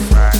Right.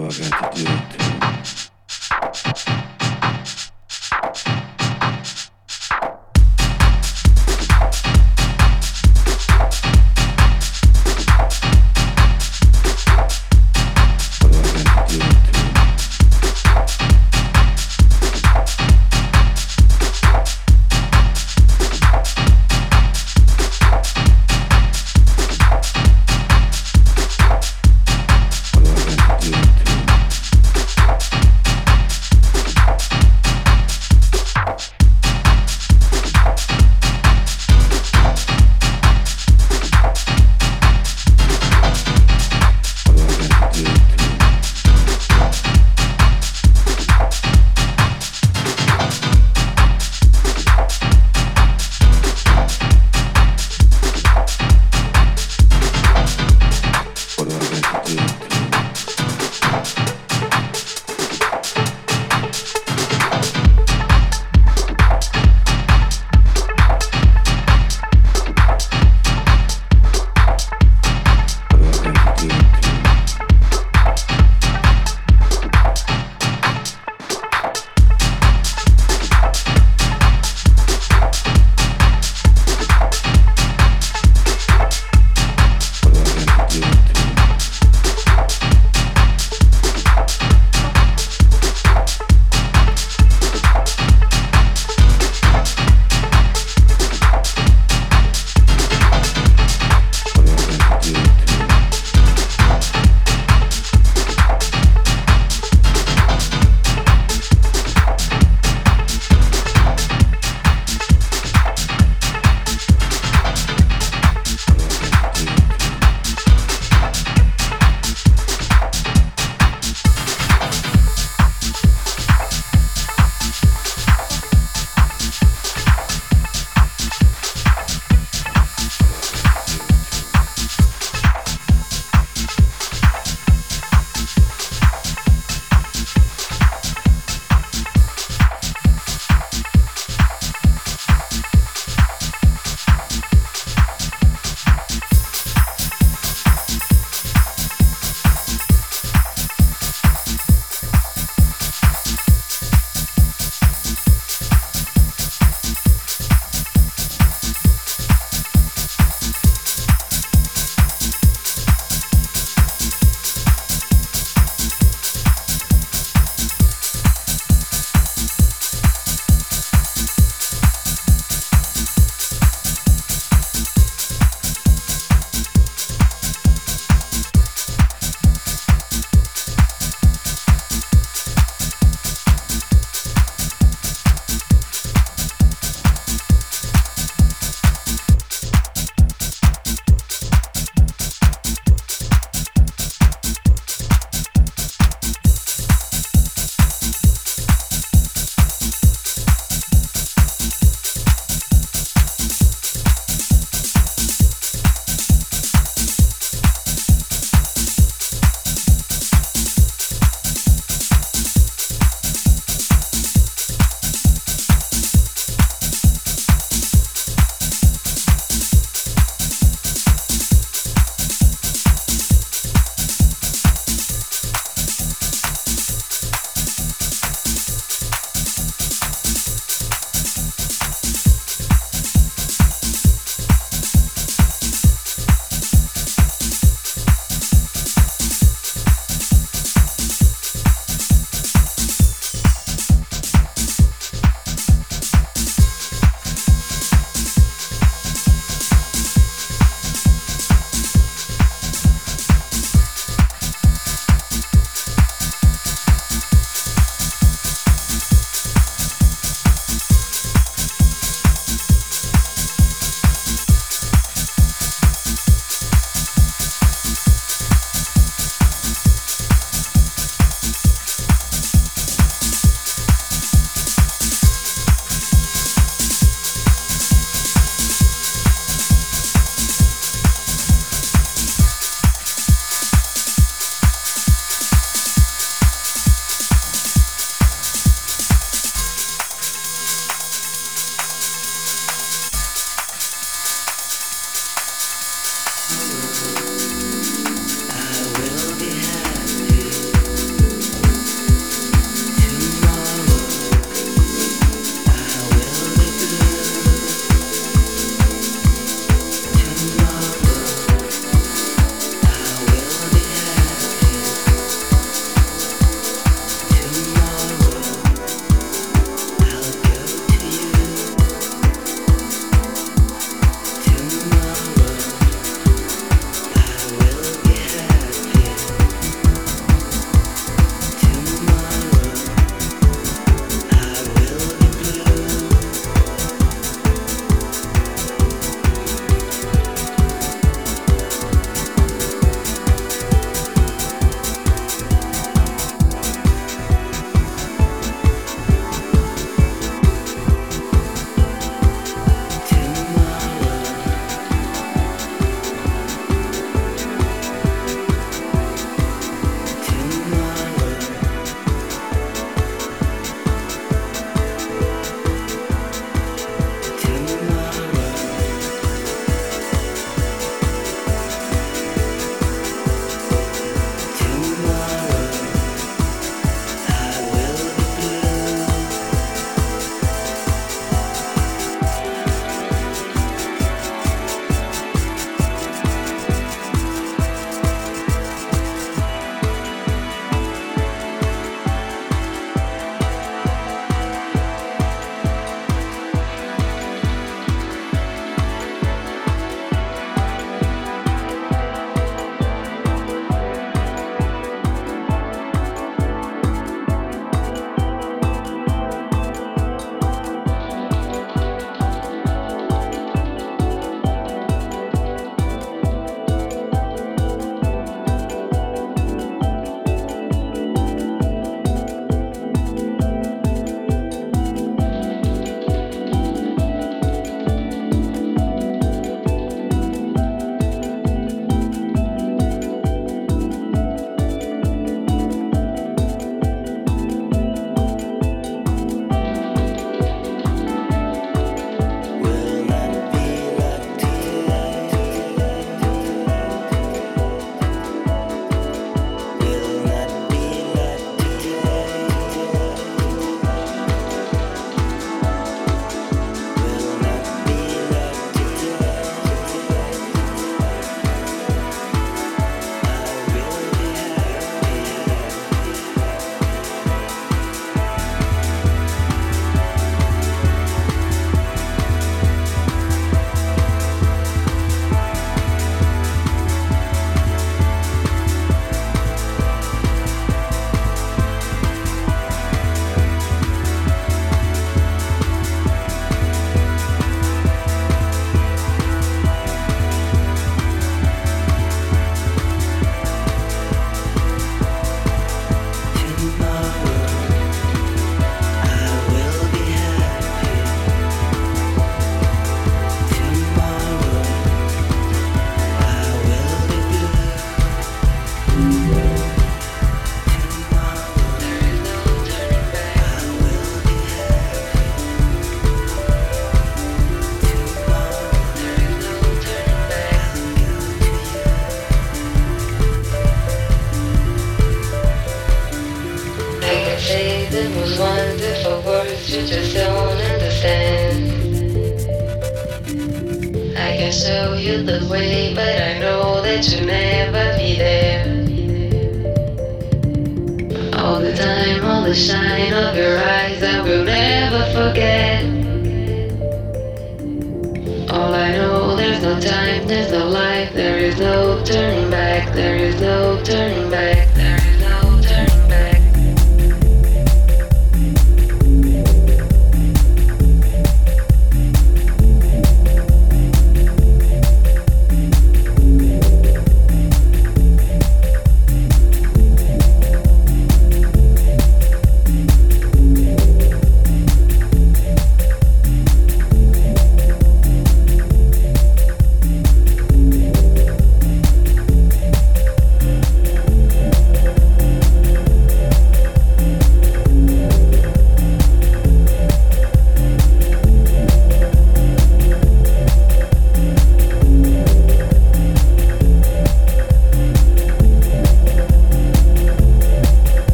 do I got to do?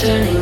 turning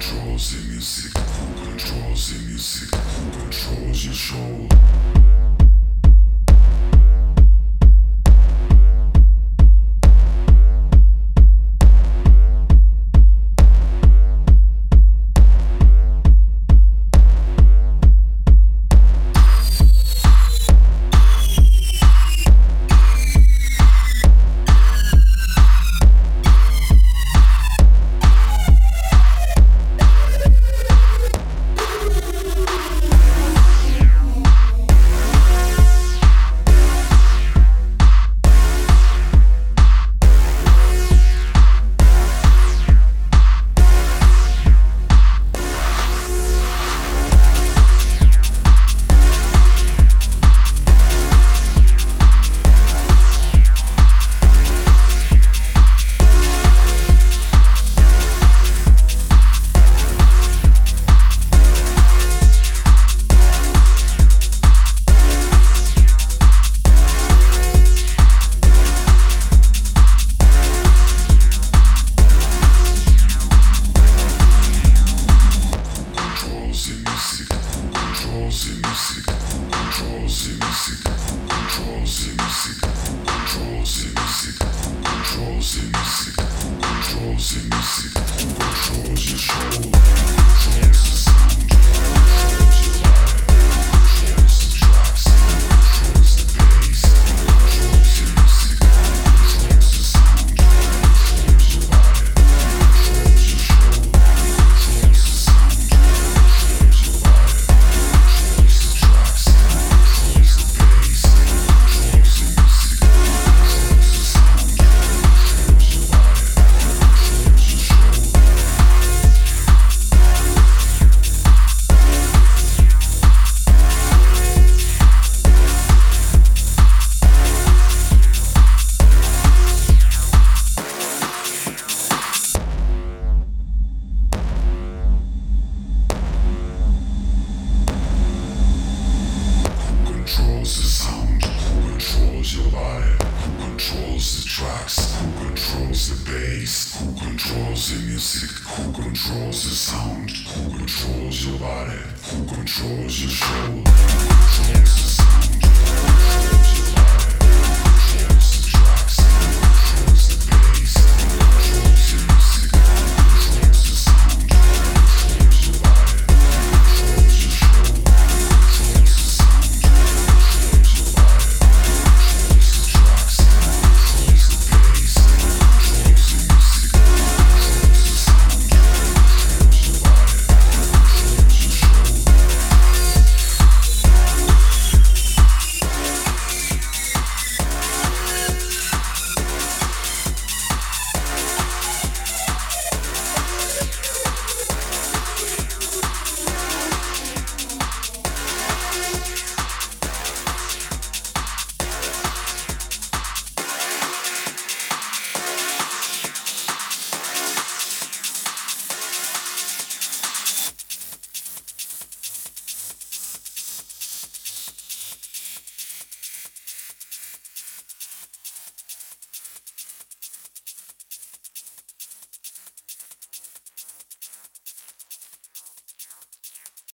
controls